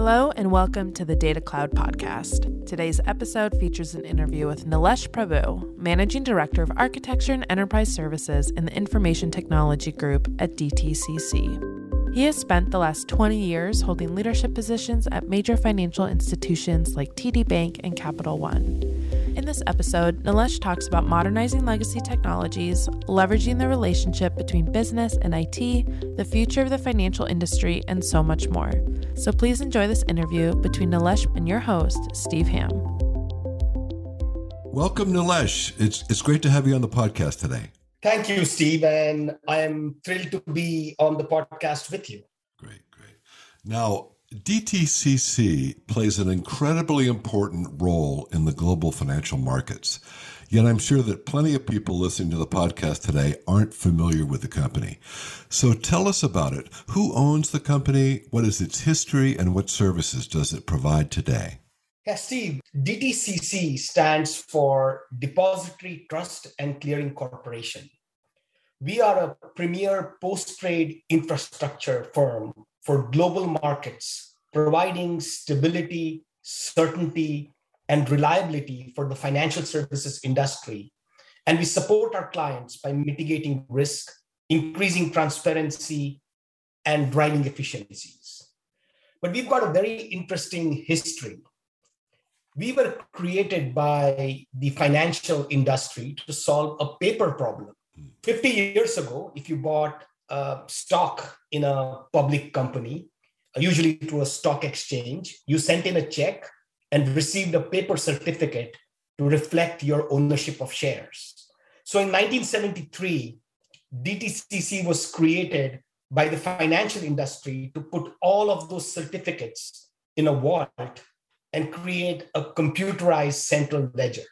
Hello, and welcome to the Data Cloud Podcast. Today's episode features an interview with Nilesh Prabhu, Managing Director of Architecture and Enterprise Services in the Information Technology Group at DTCC. He has spent the last 20 years holding leadership positions at major financial institutions like TD Bank and Capital One. In this episode, Nilesh talks about modernizing legacy technologies, leveraging the relationship between business and IT, the future of the financial industry, and so much more. So please enjoy this interview between Nilesh and your host, Steve Hamm. Welcome, Nilesh. It's, it's great to have you on the podcast today. Thank you, Steve. And I am thrilled to be on the podcast with you. Great, great. Now, DTCC plays an incredibly important role in the global financial markets. Yet I'm sure that plenty of people listening to the podcast today aren't familiar with the company. So tell us about it. Who owns the company? What is its history? And what services does it provide today? Yeah, Steve, DTCC stands for Depository Trust and Clearing Corporation. We are a premier post trade infrastructure firm for global markets, providing stability, certainty, and reliability for the financial services industry. And we support our clients by mitigating risk, increasing transparency, and driving efficiencies. But we've got a very interesting history. We were created by the financial industry to solve a paper problem. 50 years ago, if you bought uh, stock in a public company, usually through a stock exchange. You sent in a check and received a paper certificate to reflect your ownership of shares. So in 1973, DTCC was created by the financial industry to put all of those certificates in a vault and create a computerized central ledger.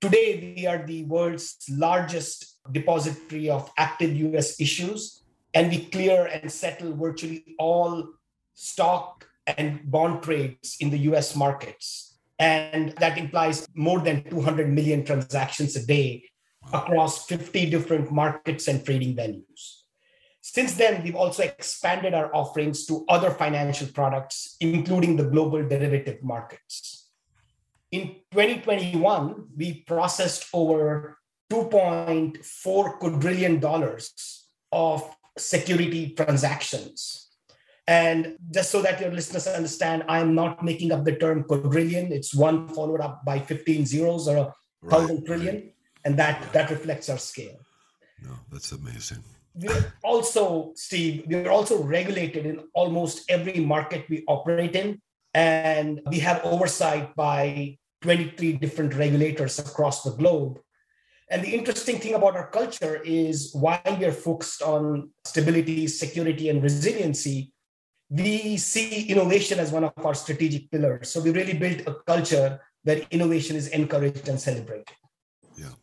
Today, we are the world's largest depository of active US issues and we clear and settle virtually all stock and bond trades in the US markets. And that implies more than 200 million transactions a day across 50 different markets and trading venues. Since then, we've also expanded our offerings to other financial products, including the global derivative markets. In 2021, we processed over $2.4 quadrillion of security transactions. And just so that your listeners understand, I'm not making up the term quadrillion. It's one followed up by 15 zeros or a right, thousand trillion. Right. And that, right. that reflects our scale. No, that's amazing. We're also, Steve, we're also regulated in almost every market we operate in. And we have oversight by 23 different regulators across the globe and the interesting thing about our culture is why we are focused on stability, security, and resiliency. We see innovation as one of our strategic pillars. So we really built a culture where innovation is encouraged and celebrated. Yeah.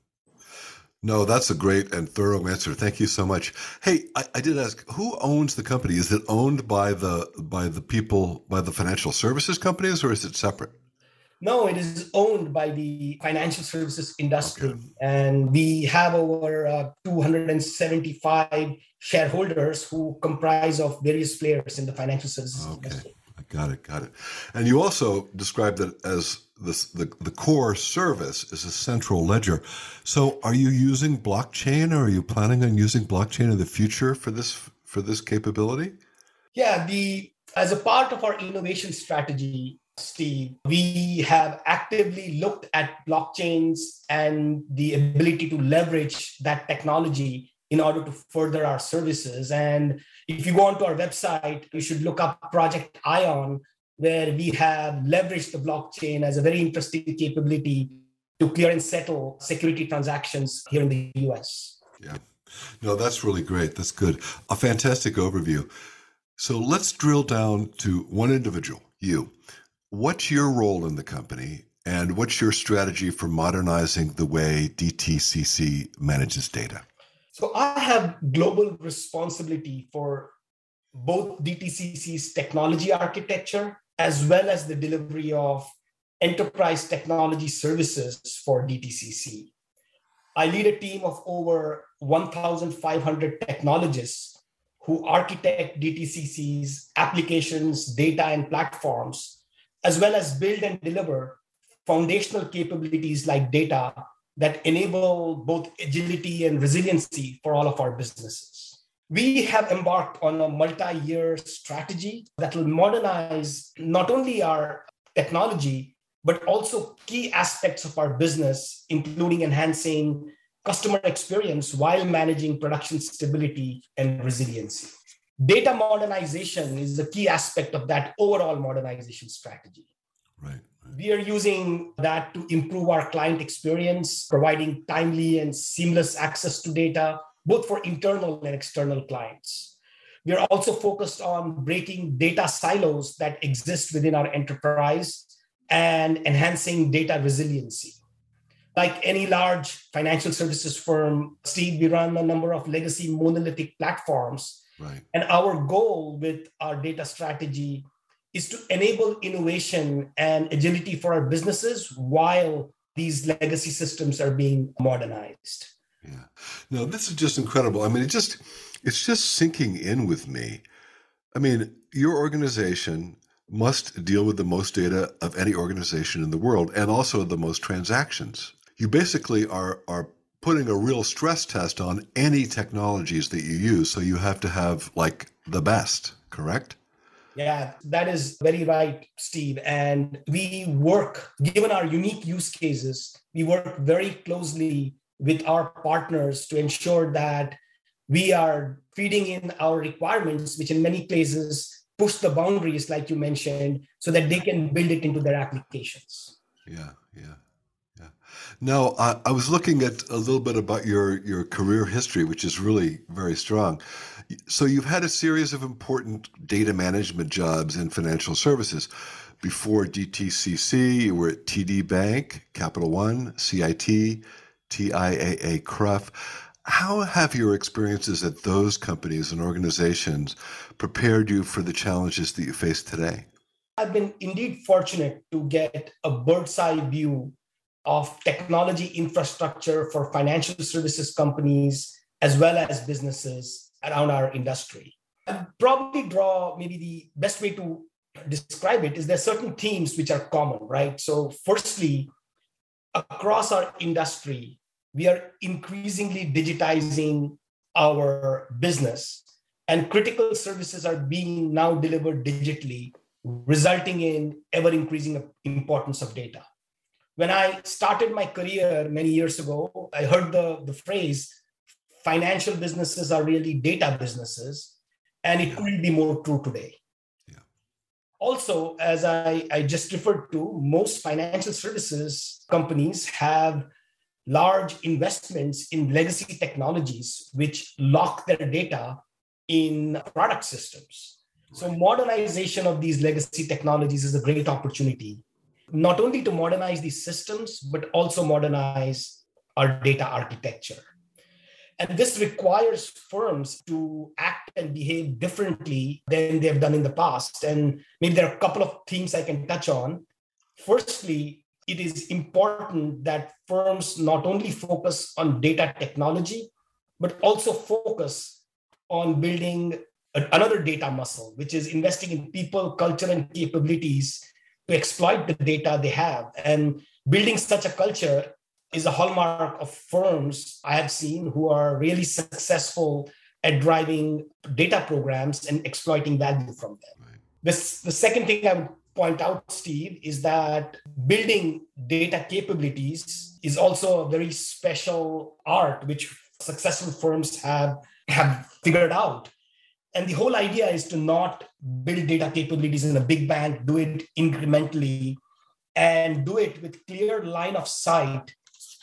No, that's a great and thorough answer. Thank you so much. Hey, I, I, did ask who owns the company? Is it owned by the by the people by the financial services companies or is it separate? No, it is owned by the financial services industry. Okay. And we have over uh, 275 shareholders who comprise of various players in the financial services okay. industry. I got it, got it. And you also described it as this, the, the core service is a central ledger. So are you using blockchain or are you planning on using blockchain in the future for this for this capability? Yeah, the as a part of our innovation strategy, Steve, we have actively looked at blockchains and the ability to leverage that technology in order to further our services. And if you go onto our website, you should look up Project Ion, where we have leveraged the blockchain as a very interesting capability to clear and settle security transactions here in the US. Yeah. No, that's really great. That's good. A fantastic overview. So let's drill down to one individual, you. What's your role in the company and what's your strategy for modernizing the way DTCC manages data? So I have global responsibility for both DTCC's technology architecture as well as the delivery of enterprise technology services for DTCC. I lead a team of over 1,500 technologists who architect DTCC's applications, data, and platforms, as well as build and deliver foundational capabilities like data that enable both agility and resiliency for all of our businesses. We have embarked on a multi year strategy that will modernize not only our technology, but also key aspects of our business, including enhancing customer experience while managing production stability and resiliency. Data modernization is a key aspect of that overall modernization strategy. Right. We are using that to improve our client experience, providing timely and seamless access to data, both for internal and external clients. We are also focused on breaking data silos that exist within our enterprise and enhancing data resiliency. Like any large financial services firm, Steve, we run a number of legacy monolithic platforms. Right. And our goal with our data strategy is to enable innovation and agility for our businesses while these legacy systems are being modernized. Yeah. No, this is just incredible. I mean, it just it's just sinking in with me. I mean, your organization must deal with the most data of any organization in the world and also the most transactions. You basically are are putting a real stress test on any technologies that you use, so you have to have like the best, correct? Yeah, that is very right, Steve. And we work, given our unique use cases, we work very closely with our partners to ensure that we are feeding in our requirements, which in many places push the boundaries, like you mentioned, so that they can build it into their applications. Yeah, yeah. Yeah. Now, I, I was looking at a little bit about your, your career history, which is really very strong. So, you've had a series of important data management jobs in financial services. Before DTCC, you were at TD Bank, Capital One, CIT, TIAA CREF. How have your experiences at those companies and organizations prepared you for the challenges that you face today? I've been indeed fortunate to get a bird's eye view of technology infrastructure for financial services companies as well as businesses around our industry. I'd probably draw maybe the best way to describe it is there are certain themes which are common, right? So, firstly, across our industry, we are increasingly digitizing our business, and critical services are being now delivered digitally, resulting in ever increasing importance of data. When I started my career many years ago, I heard the, the phrase financial businesses are really data businesses, and it couldn't be more true today. Yeah. Also, as I, I just referred to, most financial services companies have large investments in legacy technologies which lock their data in product systems. So, modernization of these legacy technologies is a great opportunity, not only to modernize these systems, but also modernize our data architecture. And this requires firms to act and behave differently than they've done in the past. And maybe there are a couple of themes I can touch on. Firstly, it is important that firms not only focus on data technology, but also focus on building another data muscle, which is investing in people, culture, and capabilities to exploit the data they have. And building such a culture is a hallmark of firms I have seen who are really successful at driving data programs and exploiting value from them. Right. This, the second thing I would point out, Steve, is that building data capabilities is also a very special art which successful firms have, have figured out. And the whole idea is to not build data capabilities in a big bang, do it incrementally, and do it with clear line of sight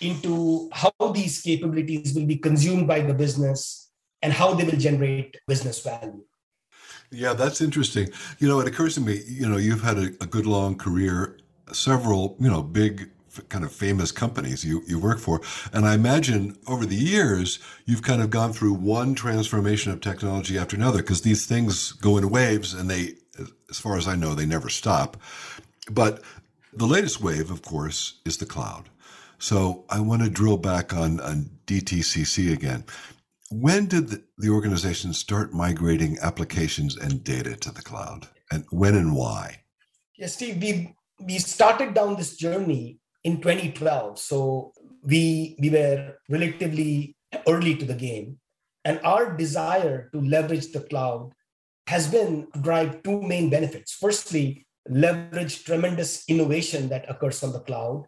into how these capabilities will be consumed by the business and how they will generate business value. Yeah, that's interesting. You know, it occurs to me, you know, you've had a, a good long career, several, you know, big kind of famous companies you, you work for. And I imagine over the years, you've kind of gone through one transformation of technology after another because these things go in waves and they, as far as I know, they never stop. But the latest wave, of course, is the cloud. So I want to drill back on, on DTCC again when did the, the organization start migrating applications and data to the cloud? And when and why? Yes, Steve, we, we started down this journey in 2012. So we, we were relatively early to the game. And our desire to leverage the cloud has been to drive two main benefits. Firstly, leverage tremendous innovation that occurs on the cloud.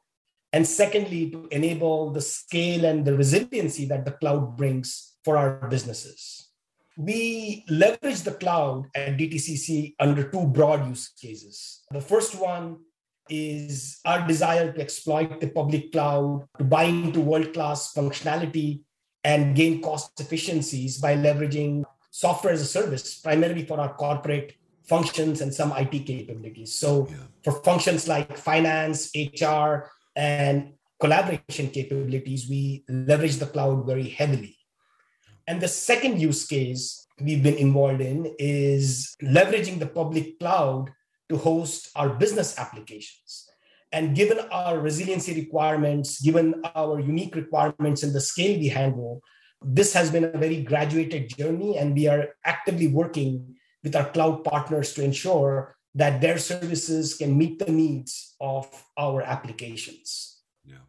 And secondly, to enable the scale and the resiliency that the cloud brings for our businesses. We leverage the cloud at DTCC under two broad use cases. The first one is our desire to exploit the public cloud to buy into world class functionality and gain cost efficiencies by leveraging software as a service, primarily for our corporate functions and some IT capabilities. So, yeah. for functions like finance, HR, and collaboration capabilities, we leverage the cloud very heavily. And the second use case we've been involved in is leveraging the public cloud to host our business applications. And given our resiliency requirements, given our unique requirements and the scale we handle, this has been a very graduated journey, and we are actively working with our cloud partners to ensure that their services can meet the needs of our applications. Yeah.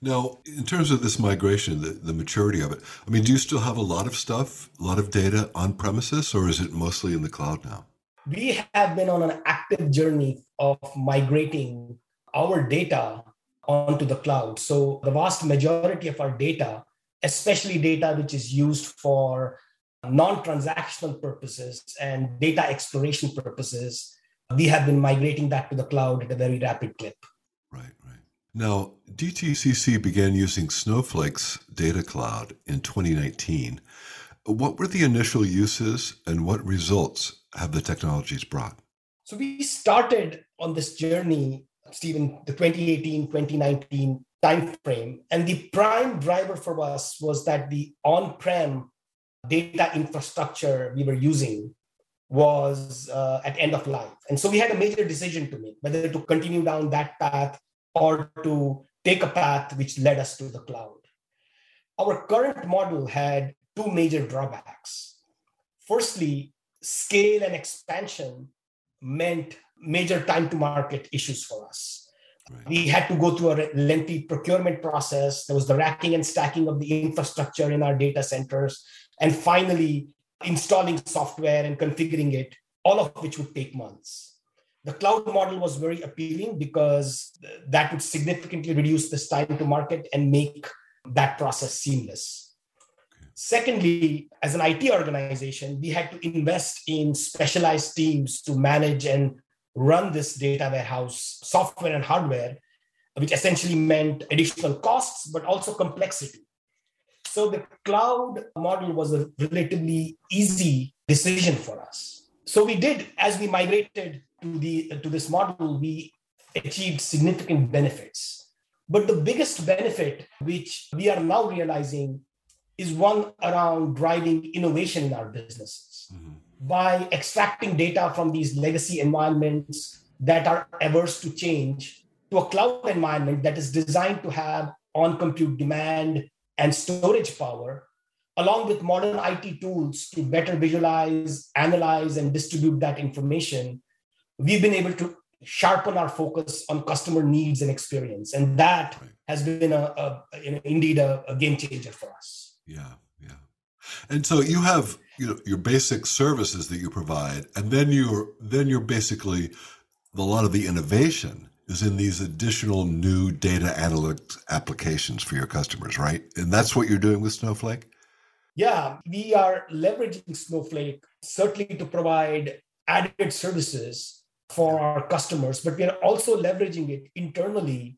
Now, in terms of this migration, the, the maturity of it, I mean, do you still have a lot of stuff, a lot of data on premises, or is it mostly in the cloud now? We have been on an active journey of migrating our data onto the cloud. So, the vast majority of our data especially data which is used for non-transactional purposes and data exploration purposes we have been migrating that to the cloud at a very rapid clip. Right right. Now dtcc began using snowflake's data cloud in 2019 what were the initial uses and what results have the technologies brought so we started on this journey stephen the 2018 2019 time frame. And the prime driver for us was that the on-prem data infrastructure we were using was uh, at end of life. And so we had a major decision to make, whether to continue down that path or to take a path which led us to the cloud. Our current model had two major drawbacks. Firstly, scale and expansion meant major time to market issues for us. Right. We had to go through a lengthy procurement process. There was the racking and stacking of the infrastructure in our data centers. And finally, installing software and configuring it, all of which would take months. The cloud model was very appealing because that would significantly reduce this time to market and make that process seamless. Secondly, as an IT organization, we had to invest in specialized teams to manage and run this data warehouse software and hardware, which essentially meant additional costs, but also complexity. So the cloud model was a relatively easy decision for us. So we did, as we migrated to, the, to this model, we achieved significant benefits. But the biggest benefit, which we are now realizing, is one around driving innovation in our businesses. Mm-hmm by extracting data from these legacy environments that are averse to change to a cloud environment that is designed to have on compute demand and storage power, along with modern IT tools to better visualize, analyze, and distribute that information, we've been able to sharpen our focus on customer needs and experience. And that has been a, a indeed a, a game changer for us. Yeah, yeah. And so you have you know your basic services that you provide, and then you're then you're basically a lot of the innovation is in these additional new data analytics applications for your customers, right? And that's what you're doing with Snowflake. Yeah, we are leveraging Snowflake certainly to provide added services for our customers, but we are also leveraging it internally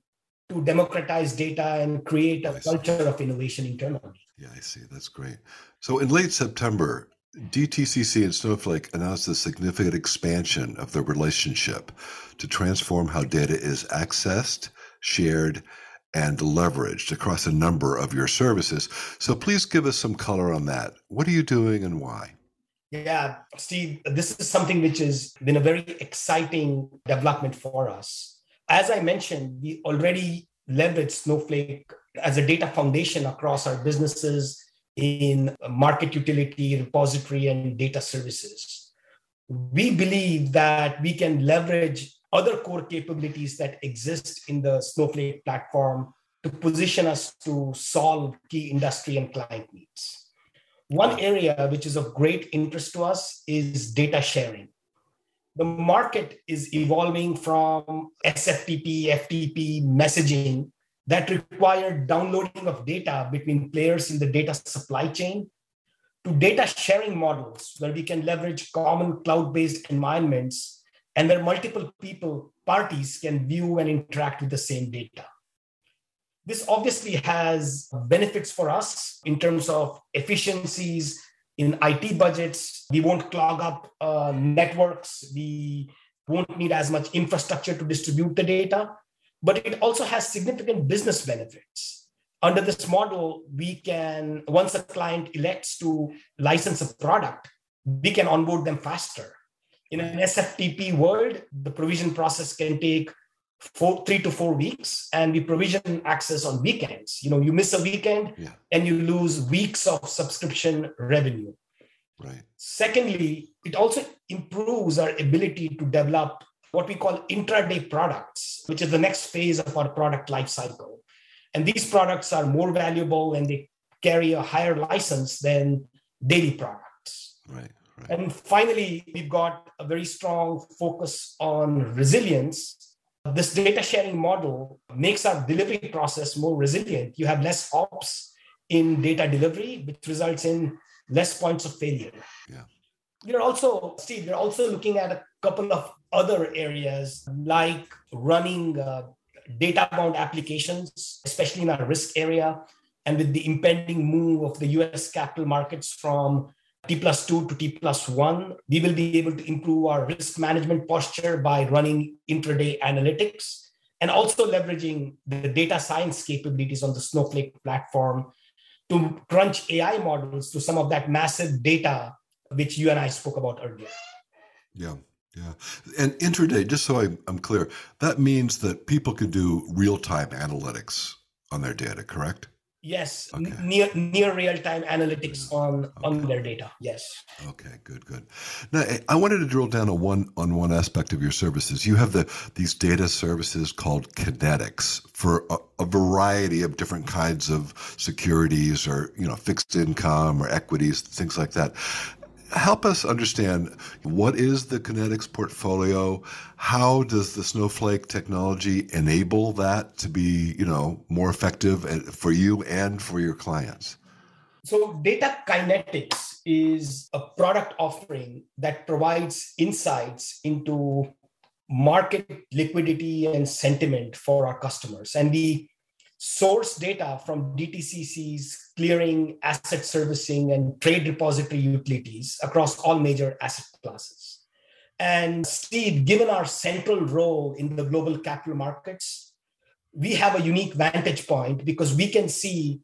to democratize data and create a culture of innovation internally. Yeah, I see. That's great. So in late September, DTCC and Snowflake announced a significant expansion of their relationship to transform how data is accessed, shared, and leveraged across a number of your services. So please give us some color on that. What are you doing and why? Yeah, Steve, this is something which has been a very exciting development for us. As I mentioned, we already leverage Snowflake as a data foundation across our businesses in market utility, repository, and data services. We believe that we can leverage other core capabilities that exist in the Snowflake platform to position us to solve key industry and client needs. One area which is of great interest to us is data sharing. The market is evolving from SFTP, FTP messaging that require downloading of data between players in the data supply chain to data sharing models where we can leverage common cloud-based environments and where multiple people, parties can view and interact with the same data. This obviously has benefits for us in terms of efficiencies in IT budgets. We won't clog up uh, networks. We won't need as much infrastructure to distribute the data but it also has significant business benefits. Under this model, we can, once a client elects to license a product, we can onboard them faster. In an SFTP world, the provision process can take four, three to four weeks, and we provision access on weekends. You know, you miss a weekend yeah. and you lose weeks of subscription revenue. Right. Secondly, it also improves our ability to develop what we call intraday products, which is the next phase of our product lifecycle. And these products are more valuable and they carry a higher license than daily products. Right. Right. And finally, we've got a very strong focus on resilience. This data sharing model makes our delivery process more resilient. You have less ops in data delivery, which results in less points of failure. Yeah. We're also, Steve, we're also looking at a couple of other areas like running uh, data bound applications, especially in our risk area. And with the impending move of the US capital markets from T plus two to T plus one, we will be able to improve our risk management posture by running intraday analytics and also leveraging the data science capabilities on the Snowflake platform to crunch AI models to some of that massive data which you and I spoke about earlier. Yeah. Yeah. And intraday, just so I, am clear, that means that people can do real time analytics on their data, correct? Yes, okay. near near real time analytics on okay. on their data. Yes. Okay, good, good. Now, eh, I wanted to drill down on one on one aspect of your services. You have the these data services called Kinetics for a, a variety of different kinds of securities, or you know, fixed income or equities, things like that help us understand what is the Kinetics portfolio? How does the Snowflake technology enable that to be, you know, more effective for you and for your clients? So, Data Kinetics is a product offering that provides insights into market liquidity and sentiment for our customers. And we source data from DTCC's clearing, asset servicing, and trade repository utilities across all major asset classes. And Steve, given our central role in the global capital markets, we have a unique vantage point because we can see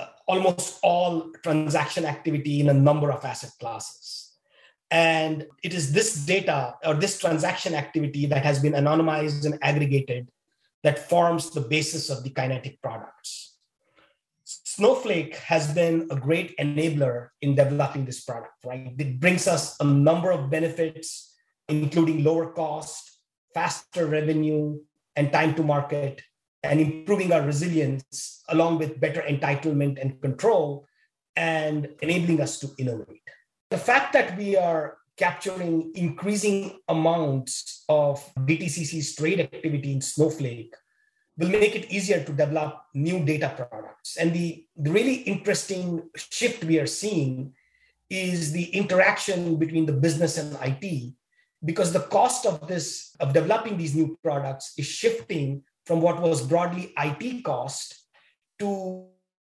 uh, almost all transaction activity in a number of asset classes. And it is this data or this transaction activity that has been anonymized and aggregated that forms the basis of the kinetic products. Snowflake has been a great enabler in developing this product, right? It brings us a number of benefits, including lower cost, faster revenue, and time to market, and improving our resilience, along with better entitlement and control, and enabling us to innovate. The fact that we are capturing increasing amounts of DTCC's trade activity in Snowflake will make it easier to develop new data products. And the, the really interesting shift we are seeing is the interaction between the business and IT, because the cost of this, of developing these new products is shifting from what was broadly IT cost to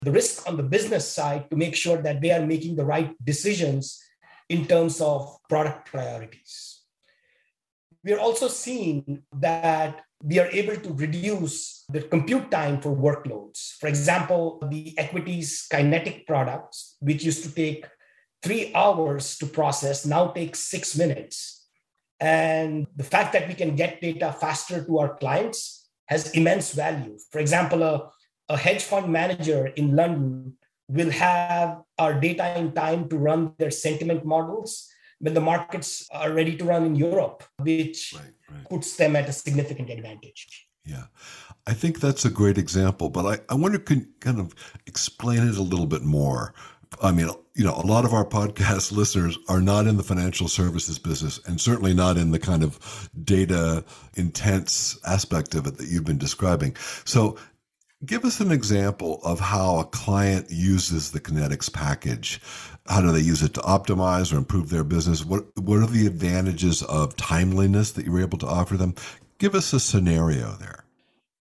the risk on the business side to make sure that they are making the right decisions in terms of product priorities. We are also seeing that we are able to reduce the compute time for workloads. For example, the equities kinetic products, which used to take three hours to process, now takes six minutes. And the fact that we can get data faster to our clients has immense value. For example, a, a hedge fund manager in London will have our data in time to run their sentiment models when the markets are ready to run in Europe, which right, right. puts them at a significant advantage. Yeah. I think that's a great example, but I, I wonder can kind of explain it a little bit more. I mean, you know, a lot of our podcast listeners are not in the financial services business and certainly not in the kind of data intense aspect of it that you've been describing. So Give us an example of how a client uses the Kinetics package. How do they use it to optimize or improve their business? What what are the advantages of timeliness that you're able to offer them? Give us a scenario there.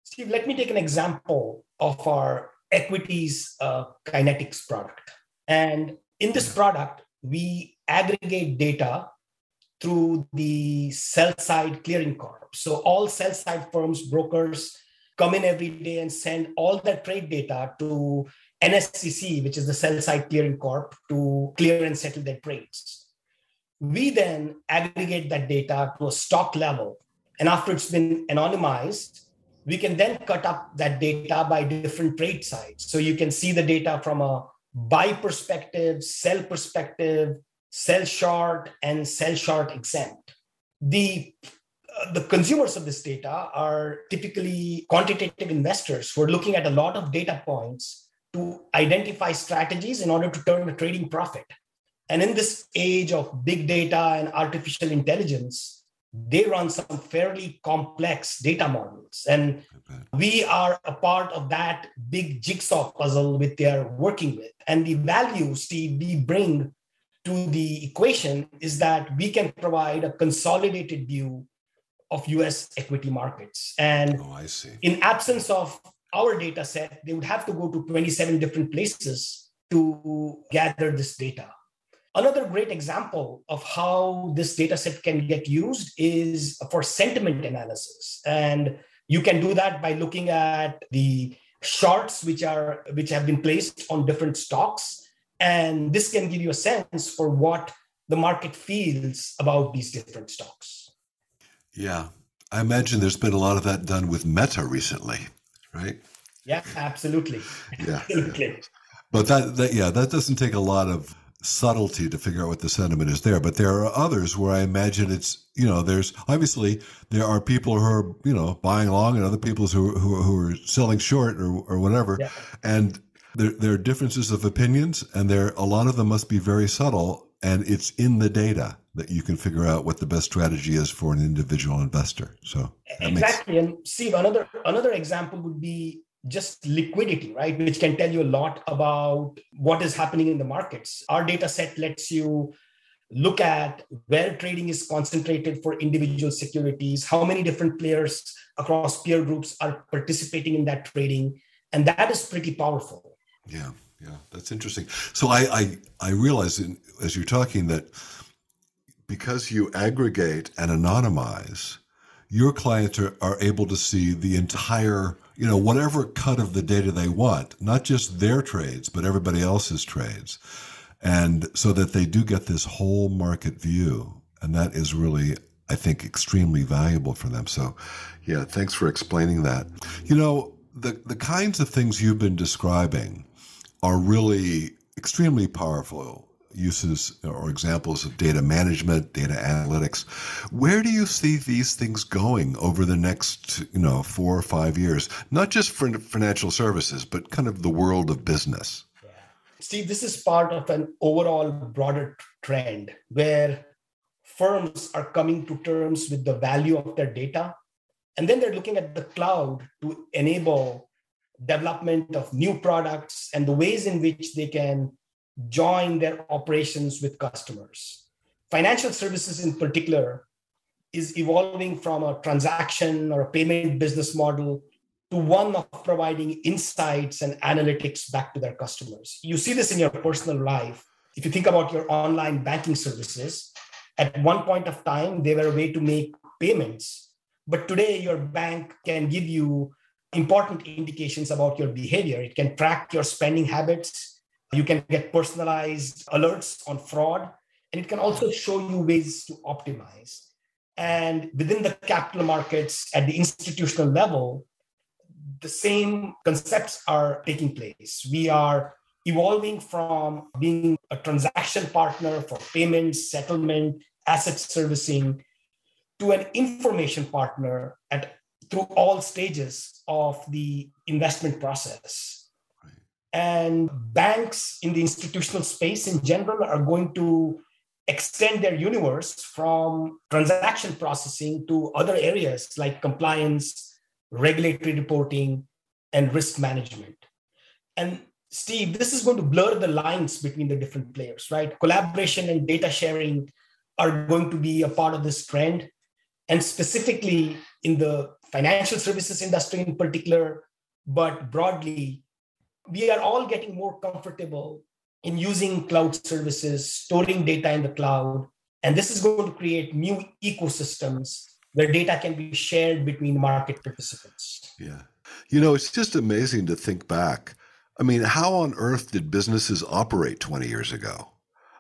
Steve, let me take an example of our equities uh, Kinetics product. And in this product, we aggregate data through the sell side clearing corp. So all sell side firms, brokers, come in every day and send all that trade data to NSCC, which is the sell side clearing corp, to clear and settle their trades. We then aggregate that data to a stock level. And after it's been anonymized, we can then cut up that data by different trade sides. So you can see the data from a buy perspective, sell perspective, sell short, and sell short exempt. The the consumers of this data are typically quantitative investors who are looking at a lot of data points to identify strategies in order to turn a trading profit. And in this age of big data and artificial intelligence, they run some fairly complex data models. And we are a part of that big jigsaw puzzle that they're working with. And the value, Steve, we bring to the equation is that we can provide a consolidated view of US equity markets. And oh, I see. in absence of our data set, they would have to go to 27 different places to gather this data. Another great example of how this data set can get used is for sentiment analysis. And you can do that by looking at the shorts which are which have been placed on different stocks. And this can give you a sense for what the market feels about these different stocks. Yeah. I imagine there's been a lot of that done with Meta recently, right? Yeah, absolutely. yeah. absolutely. But that, that, yeah, that doesn't take a lot of subtlety to figure out what the sentiment is there. But there are others where I imagine it's, you know, there's obviously there are people who are, you know, buying long and other people who, who, who are selling short or, or whatever. Yeah. And there, there are differences of opinions and there, a lot of them must be very subtle and it's in the data that you can figure out what the best strategy is for an individual investor. So exactly. Makes... And Steve, another another example would be just liquidity, right? Which can tell you a lot about what is happening in the markets. Our data set lets you look at where trading is concentrated for individual securities, how many different players across peer groups are participating in that trading. And that is pretty powerful. Yeah, yeah, that's interesting. So I I, I realize in, as you're talking that because you aggregate and anonymize, your clients are, are able to see the entire, you know, whatever cut of the data they want, not just their trades, but everybody else's trades. And so that they do get this whole market view. And that is really, I think, extremely valuable for them. So, yeah, thanks for explaining that. You know, the, the kinds of things you've been describing are really extremely powerful uses or examples of data management, data analytics. Where do you see these things going over the next, you know, four or five years? Not just for financial services, but kind of the world of business. Yeah. Steve, this is part of an overall broader trend where firms are coming to terms with the value of their data. And then they're looking at the cloud to enable development of new products and the ways in which they can join their operations with customers. Financial services, in particular, is evolving from a transaction or a payment business model to one of providing insights and analytics back to their customers. You see this in your personal life. If you think about your online banking services, at one point of time, they were a way to make payments. But today, your bank can give you important indications about your behavior. It can track your spending habits, you can get personalized alerts on fraud, and it can also show you ways to optimize. And within the capital markets at the institutional level, the same concepts are taking place. We are evolving from being a transaction partner for payments, settlement, asset servicing, to an information partner at through all stages of the investment process. And banks in the institutional space in general are going to extend their universe from transaction processing to other areas like compliance, regulatory reporting, and risk management. And Steve, this is going to blur the lines between the different players, right? Collaboration and data sharing are going to be a part of this trend. And specifically in the financial services industry in particular, but broadly, we are all getting more comfortable in using cloud services, storing data in the cloud. And this is going to create new ecosystems where data can be shared between market participants. Yeah. You know, it's just amazing to think back. I mean, how on earth did businesses operate 20 years ago?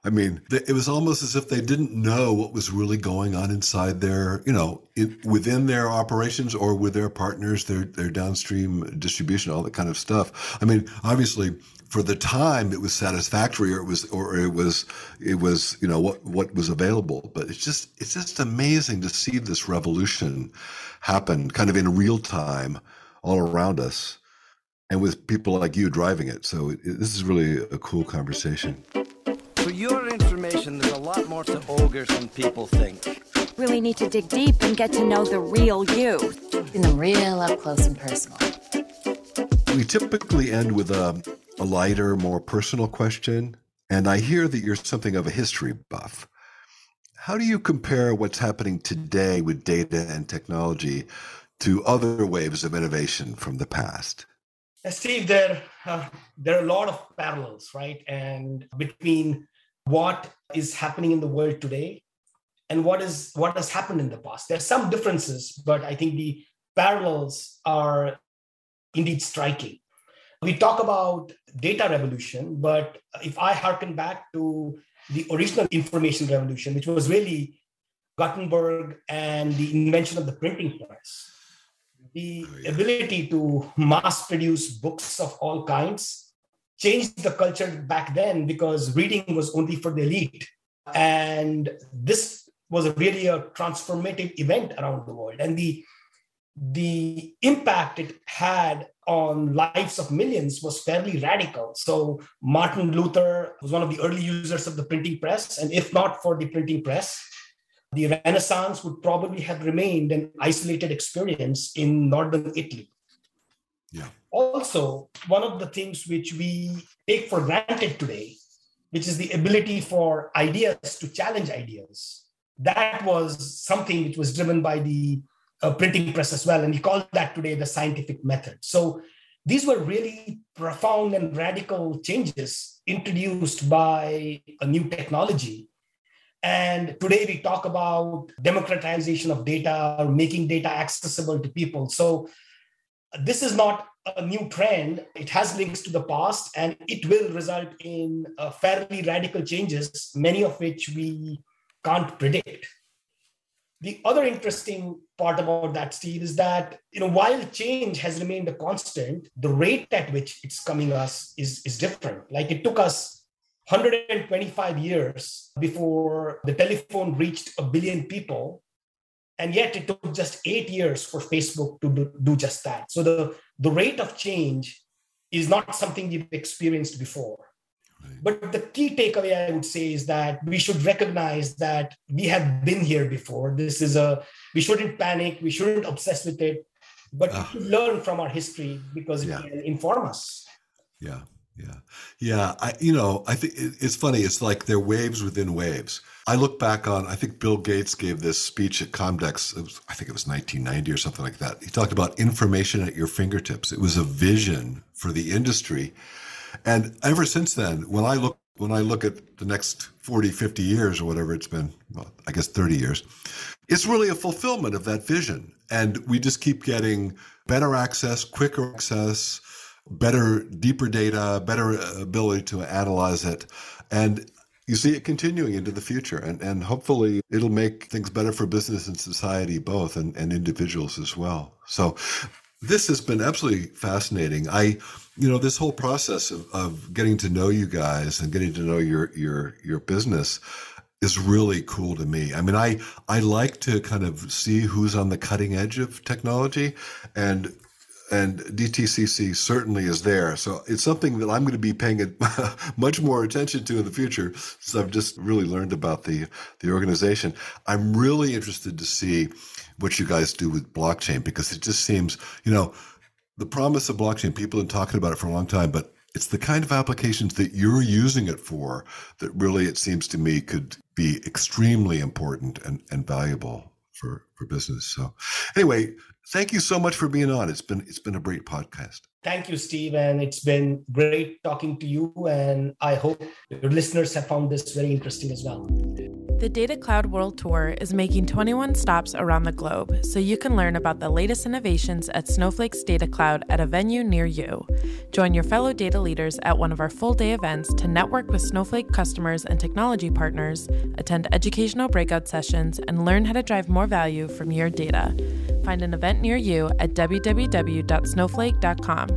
I mean, it was almost as if they didn't know what was really going on inside their, you know, it, within their operations or with their partners, their their downstream distribution, all that kind of stuff. I mean, obviously, for the time, it was satisfactory, or it was, or it was, it was, you know, what what was available. But it's just, it's just amazing to see this revolution happen, kind of in real time, all around us, and with people like you driving it. So it, this is really a cool conversation. For your information, there's a lot more to ogres than people think. Really need to dig deep and get to know the real you. In the real up close and personal. We typically end with a, a lighter, more personal question. And I hear that you're something of a history buff. How do you compare what's happening today with data and technology to other waves of innovation from the past? Steve, there, uh, there are a lot of parallels, right? And between what is happening in the world today and what is what has happened in the past. There are some differences, but I think the parallels are indeed striking. We talk about data revolution, but if I harken back to the original information revolution, which was really Gutenberg and the invention of the printing press, the oh, ability to mass produce books of all kinds changed the culture back then because reading was only for the elite. And this was really a transformative event around the world. And the, the impact it had on lives of millions was fairly radical. So Martin Luther was one of the early users of the printing press. And if not for the printing press, the Renaissance would probably have remained an isolated experience in northern Italy. Yeah. Also, one of the things which we take for granted today, which is the ability for ideas to challenge ideas, that was something which was driven by the uh, printing press as well. And we call that today the scientific method. So these were really profound and radical changes introduced by a new technology. And today we talk about democratization of data or making data accessible to people. So this is not a new trend. It has links to the past and it will result in uh, fairly radical changes, many of which we can't predict. The other interesting part about that, Steve, is that you know while change has remained a constant, the rate at which it's coming us is, is different. Like it took us 125 years before the telephone reached a billion people and yet it took just eight years for facebook to do, do, just that so the, the rate of change is not something we've experienced before. Right. but the key takeaway i would say is that we should recognize that we have been here before. This is a we shouldn't panic we shouldn't obsess with it but uh, we should learn from our history because it yeah. can inform us. Yeah yeah yeah i you know i think it's funny it's like they're waves within waves I look back on, I think Bill Gates gave this speech at Comdex, was, I think it was 1990 or something like that. He talked about information at your fingertips. It was a vision for the industry. And ever since then, when I look when I look at the next 40, 50 years or whatever it's been, well, I guess 30 years, it's really a fulfillment of that vision. And we just keep getting better access, quicker access, better, deeper data, better ability to analyze it. And you see it continuing into the future and, and hopefully it'll make things better for business and society both and, and individuals as well so This has been absolutely fascinating. I, you know, this whole process of, of getting to know you guys and getting to know your your your business is really cool to me. I mean, I I like to kind of see who's on the cutting edge of technology, and and DTCC certainly is there. So it's something that I'm going to be paying much more attention to in the future. So I've just really learned about the the organization. I'm really interested to see what you guys do with blockchain because it just seems, you know, the promise of blockchain. People have been talking about it for a long time, but it's the kind of applications that you're using it for that really, it seems to me, could be extremely important and, and valuable for, for business. So anyway, thank you so much for being on. It's been it's been a great podcast. Thank you, Steve, and it's been great talking to you. And I hope your listeners have found this very interesting as well. The Data Cloud World Tour is making 21 stops around the globe, so you can learn about the latest innovations at Snowflake's Data Cloud at a venue near you. Join your fellow data leaders at one of our full day events to network with Snowflake customers and technology partners, attend educational breakout sessions, and learn how to drive more value from your data. Find an event near you at www.snowflake.com